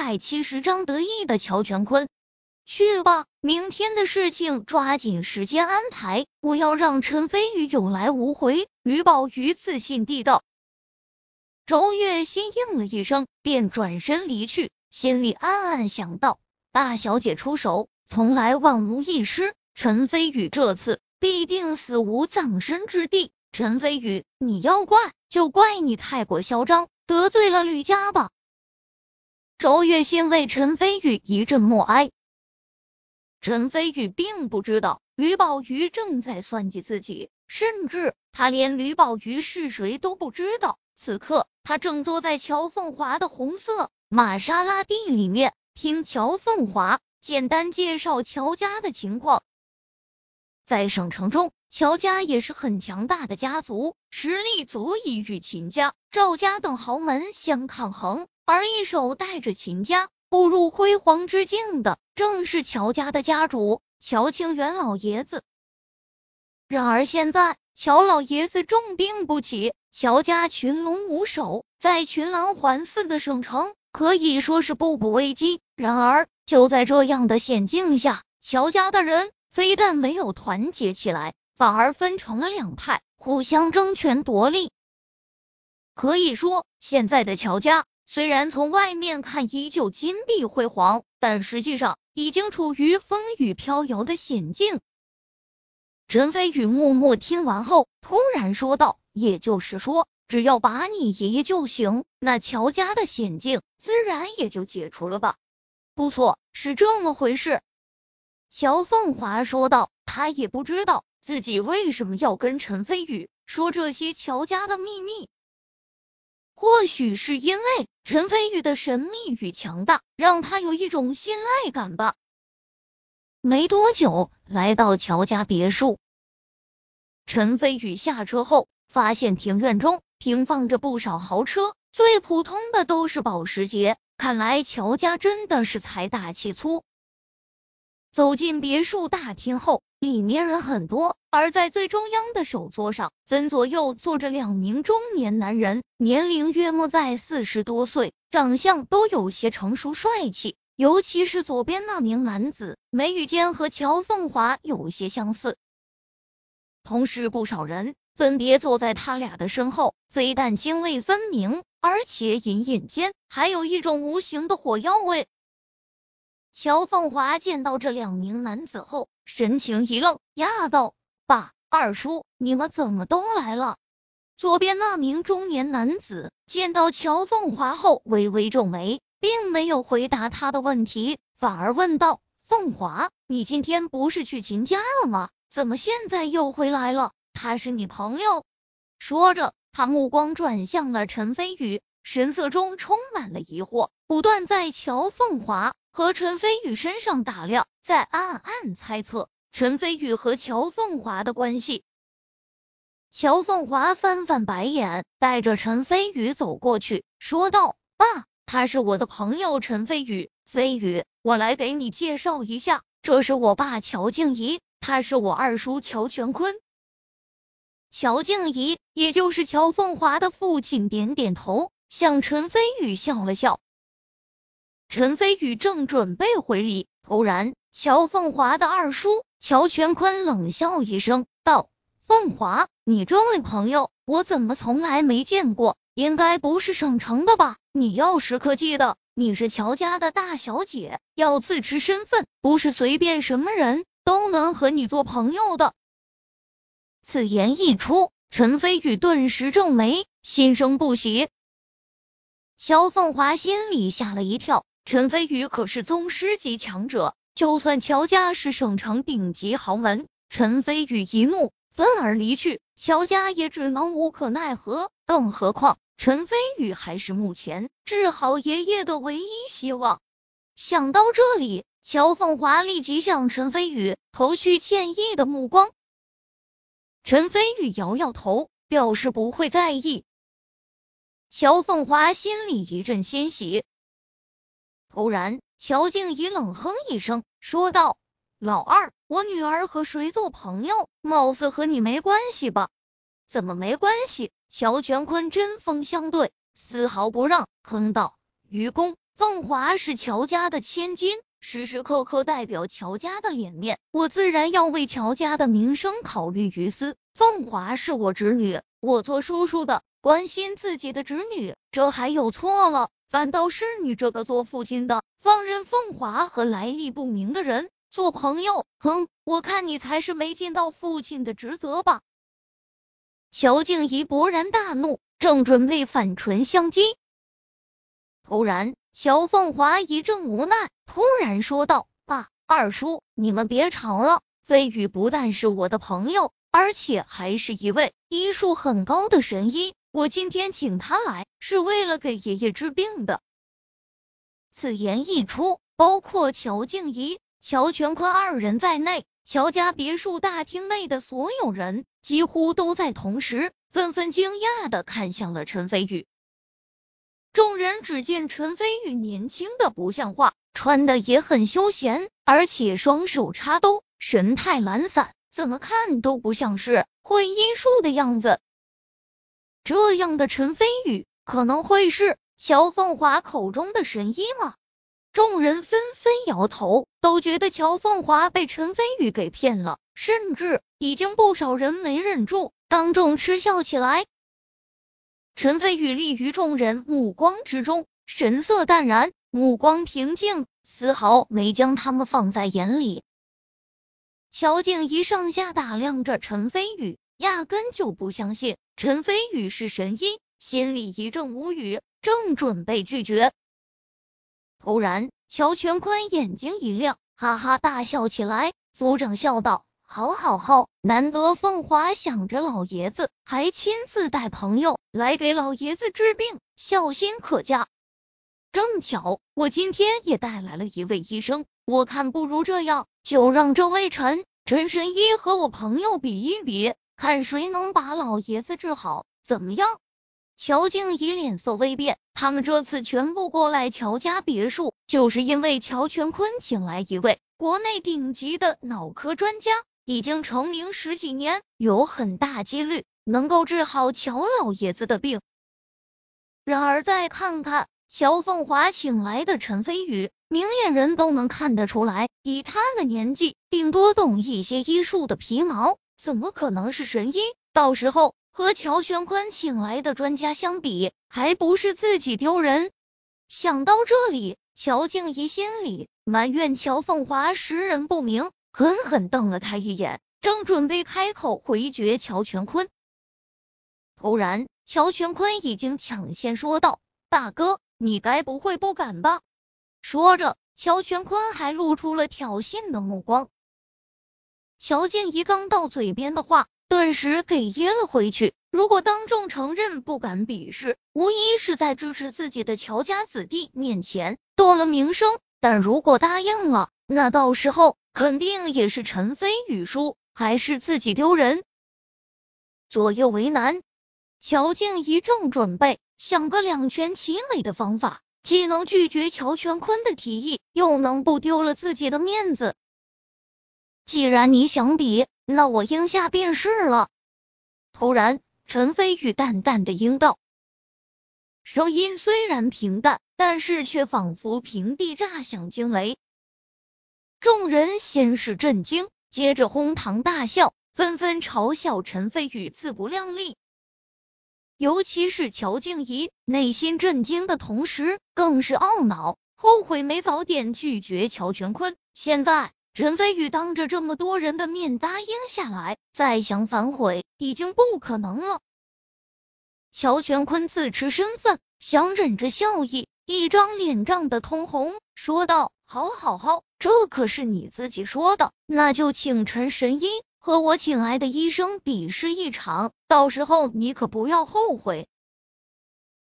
百七十章得意的乔全坤。去吧，明天的事情抓紧时间安排，不要让陈飞宇有来无回。吕宝瑜自信地道。周月心应了一声，便转身离去，心里暗暗想到：大小姐出手，从来万无一失。陈飞宇这次必定死无葬身之地。陈飞宇，你要怪就怪你太过嚣张，得罪了吕家吧。周月心为陈飞宇一阵默哀。陈飞宇并不知道吕宝瑜正在算计自己，甚至他连吕宝瑜是谁都不知道。此刻，他正坐在乔凤华的红色玛莎拉蒂里面，听乔凤华简单介绍乔家的情况。在省城中，乔家也是很强大的家族，实力足以与秦家、赵家等豪门相抗衡。而一手带着秦家。步入辉煌之境的正是乔家的家主乔庆元老爷子。然而现在乔老爷子重病不起，乔家群龙无首，在群狼环伺的省城可以说是步步危机。然而就在这样的险境下，乔家的人非但没有团结起来，反而分成了两派，互相争权夺利。可以说，现在的乔家。虽然从外面看依旧金碧辉煌，但实际上已经处于风雨飘摇的险境。陈飞宇默默听完后，突然说道：“也就是说，只要把你爷爷救醒，那乔家的险境自然也就解除了吧？”“不错，是这么回事。”乔凤华说道。他也不知道自己为什么要跟陈飞宇说这些乔家的秘密。或许是因为陈飞宇的神秘与强大，让他有一种信赖感吧。没多久，来到乔家别墅，陈飞宇下车后，发现庭院中停放着不少豪车，最普通的都是保时捷。看来乔家真的是财大气粗。走进别墅大厅后，里面人很多，而在最中央的首座上，分左右坐着两名中年男人，年龄约莫在四十多岁，长相都有些成熟帅气。尤其是左边那名男子，眉宇间和乔凤华有些相似。同时，不少人分别坐在他俩的身后，非但泾渭分明，而且隐隐间还有一种无形的火药味。乔凤华见到这两名男子后，神情一愣，讶道：“爸，二叔，你们怎么都来了？”左边那名中年男子见到乔凤华后，微微皱眉，并没有回答他的问题，反而问道：“凤华，你今天不是去秦家了吗？怎么现在又回来了？他是你朋友？”说着，他目光转向了陈飞宇，神色中充满了疑惑，不断在乔凤华。和陈飞宇身上打量，在暗暗猜测陈飞宇和乔凤华的关系。乔凤华翻翻白眼，带着陈飞宇走过去，说道：“爸，他是我的朋友陈飞宇，飞宇，我来给你介绍一下，这是我爸乔静怡，他是我二叔乔全坤。”乔静怡，也就是乔凤华的父亲，点点头，向陈飞宇笑了笑。陈飞宇正准备回礼，突然，乔凤华的二叔乔全坤冷笑一声，道：“凤华，你这位朋友，我怎么从来没见过？应该不是省城的吧？你要时刻记得，你是乔家的大小姐，要自持身份，不是随便什么人都能和你做朋友的。”此言一出，陈飞宇顿时皱眉，心生不喜。乔凤华心里吓了一跳。陈飞宇可是宗师级强者，就算乔家是省城顶级豪门，陈飞宇一怒愤而离去，乔家也只能无可奈何。更何况陈飞宇还是目前治好爷爷的唯一希望。想到这里，乔凤华立即向陈飞宇投去歉意的目光。陈飞宇摇摇头，表示不会在意。乔凤华心里一阵欣喜。突然，乔静怡冷哼一声，说道：“老二，我女儿和谁做朋友？貌似和你没关系吧？怎么没关系？”乔全坤针锋相对，丝毫不让，哼道：“愚公，凤华是乔家的千金，时时刻刻代表乔家的脸面，我自然要为乔家的名声考虑于私。凤华是我侄女，我做叔叔的关心自己的侄女，这还有错了？反倒是你这个做父亲的，放任凤华和来历不明的人做朋友，哼！我看你才是没尽到父亲的职责吧。乔静怡勃然大怒，正准备反唇相讥，突然，乔凤华一阵无奈，突然说道：“爸，二叔，你们别吵了。飞宇不但是我的朋友，而且还是一位医术很高的神医。我今天请他来，是为了给爷爷治病的。”此言一出，包括乔静怡、乔全坤二人在内。乔家别墅大厅内的所有人几乎都在同时纷纷惊讶的看向了陈飞宇。众人只见陈飞宇年轻的不像话，穿的也很休闲，而且双手插兜，神态懒散，怎么看都不像是会医术的样子。这样的陈飞宇可能会是乔凤华口中的神医吗？众人纷纷摇头，都觉得乔凤华被陈飞宇给骗了，甚至已经不少人没忍住，当众嗤笑起来。陈飞宇立于众人目光之中，神色淡然，目光平静，丝毫没将他们放在眼里。乔静怡上下打量着陈飞宇，压根就不相信陈飞宇是神医，心里一阵无语，正准备拒绝。突然，乔全坤眼睛一亮，哈哈大笑起来。族长笑道：“好，好，好！难得凤华想着老爷子，还亲自带朋友来给老爷子治病，孝心可嘉。正巧，我今天也带来了一位医生，我看不如这样，就让这位陈陈神医和我朋友比一比，看谁能把老爷子治好，怎么样？”乔静怡脸色微变，他们这次全部过来乔家别墅，就是因为乔全坤请来一位国内顶级的脑科专家，已经成名十几年，有很大几率能够治好乔老爷子的病。然而再看看乔凤华请来的陈飞宇，明眼人都能看得出来，以他的年纪，顶多懂一些医术的皮毛，怎么可能是神医？到时候。和乔玄坤请来的专家相比，还不是自己丢人？想到这里，乔静怡心里埋怨乔凤华识人不明，狠狠瞪了他一眼，正准备开口回绝乔全坤，突然，乔全坤已经抢先说道：“大哥，你该不会不敢吧？”说着，乔全坤还露出了挑衅的目光。乔静怡刚到嘴边的话。顿时给噎了回去。如果当众承认不敢比试，无疑是在支持自己的乔家子弟面前夺了名声；但如果答应了，那到时候肯定也是陈飞宇输，还是自己丢人。左右为难，乔静怡正准备想个两全其美的方法，既能拒绝乔全坤的提议，又能不丢了自己的面子。既然你想比，那我应下便是了。突然，陈飞宇淡淡的应道，声音虽然平淡，但是却仿佛平地炸响惊雷。众人先是震惊，接着哄堂大笑，纷纷嘲笑陈飞宇自不量力。尤其是乔静怡，内心震惊的同时，更是懊恼，后悔没早点拒绝乔全坤。现在。陈飞宇当着这么多人的面答应下来，再想反悔已经不可能了。乔全坤自持身份，想忍着笑意，一张脸涨得通红，说道：“好，好，好，这可是你自己说的，那就请陈神医和我请来的医生比试一场，到时候你可不要后悔。”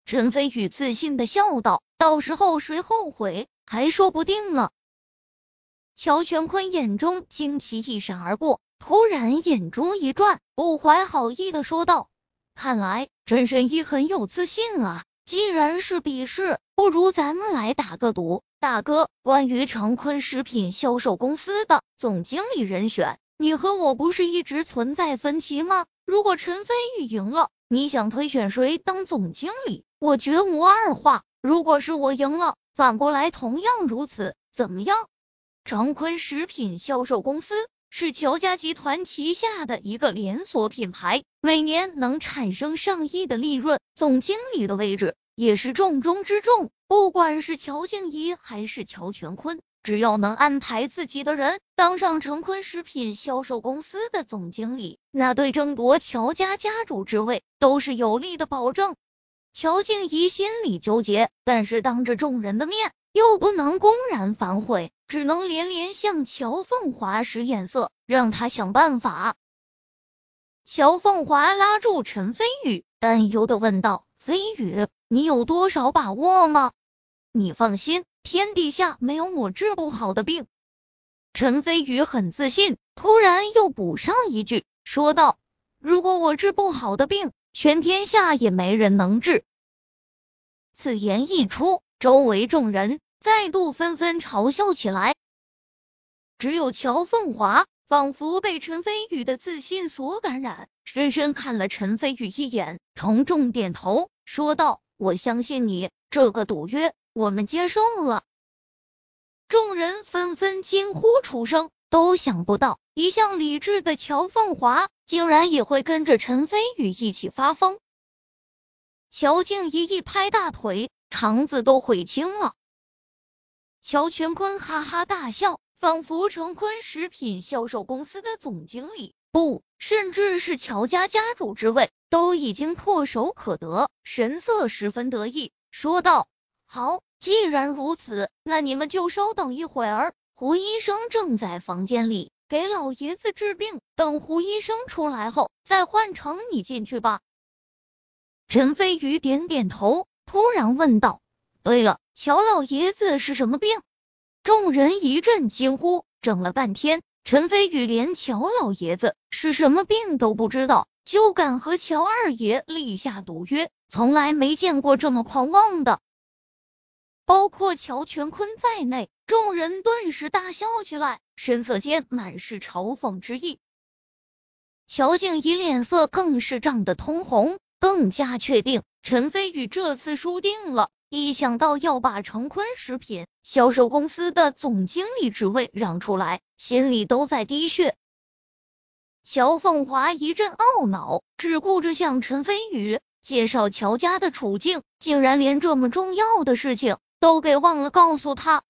陈飞宇自信的笑道：“到时候谁后悔还说不定呢。”乔全坤眼中惊奇一闪而过，突然眼珠一转，不怀好意的说道：“看来真神医很有自信啊！既然是比试，不如咱们来打个赌。大哥，关于长坤食品销售公司的总经理人选，你和我不是一直存在分歧吗？如果陈飞宇赢了，你想推选谁当总经理？我绝无二话。如果是我赢了，反过来同样如此，怎么样？长坤食品销售公司是乔家集团旗下的一个连锁品牌，每年能产生上亿的利润，总经理的位置也是重中之重。不管是乔静怡还是乔全坤。只要能安排自己的人当上成坤食品销售公司的总经理，那对争夺乔家家主之位都是有利的保证。乔静怡心里纠结，但是当着众人的面又不能公然反悔，只能连连向乔凤华使眼色，让他想办法。乔凤华拉住陈飞宇，担忧的问道：“飞宇，你有多少把握吗？你放心。”天底下没有我治不好的病。陈飞宇很自信，突然又补上一句，说道：“如果我治不好的病，全天下也没人能治。”此言一出，周围众人再度纷纷嘲笑起来。只有乔凤华仿佛被陈飞宇的自信所感染，深深看了陈飞宇一眼，重重点头，说道：“我相信你，这个赌约。”我们接受了，众人纷纷惊呼出声，都想不到一向理智的乔凤华竟然也会跟着陈飞宇一起发疯。乔静怡一拍大腿，肠子都悔青了。乔全坤哈哈大笑，仿佛成坤食品销售公司的总经理，不，甚至是乔家家主之位都已经唾手可得，神色十分得意，说道。好，既然如此，那你们就稍等一会儿。胡医生正在房间里给老爷子治病，等胡医生出来后，再换成你进去吧。陈飞宇点点头，突然问道：“对了，乔老爷子是什么病？”众人一阵惊呼。整了半天，陈飞宇连乔老爷子是什么病都不知道，就敢和乔二爷立下赌约，从来没见过这么狂妄的。包括乔全坤在内，众人顿时大笑起来，神色间满是嘲讽之意。乔静怡脸色更是涨得通红，更加确定陈飞宇这次输定了。一想到要把成坤食品销售公司的总经理职位让出来，心里都在滴血。乔凤华一阵懊恼，只顾着向陈飞宇介绍乔家的处境，竟然连这么重要的事情。都给忘了告诉他。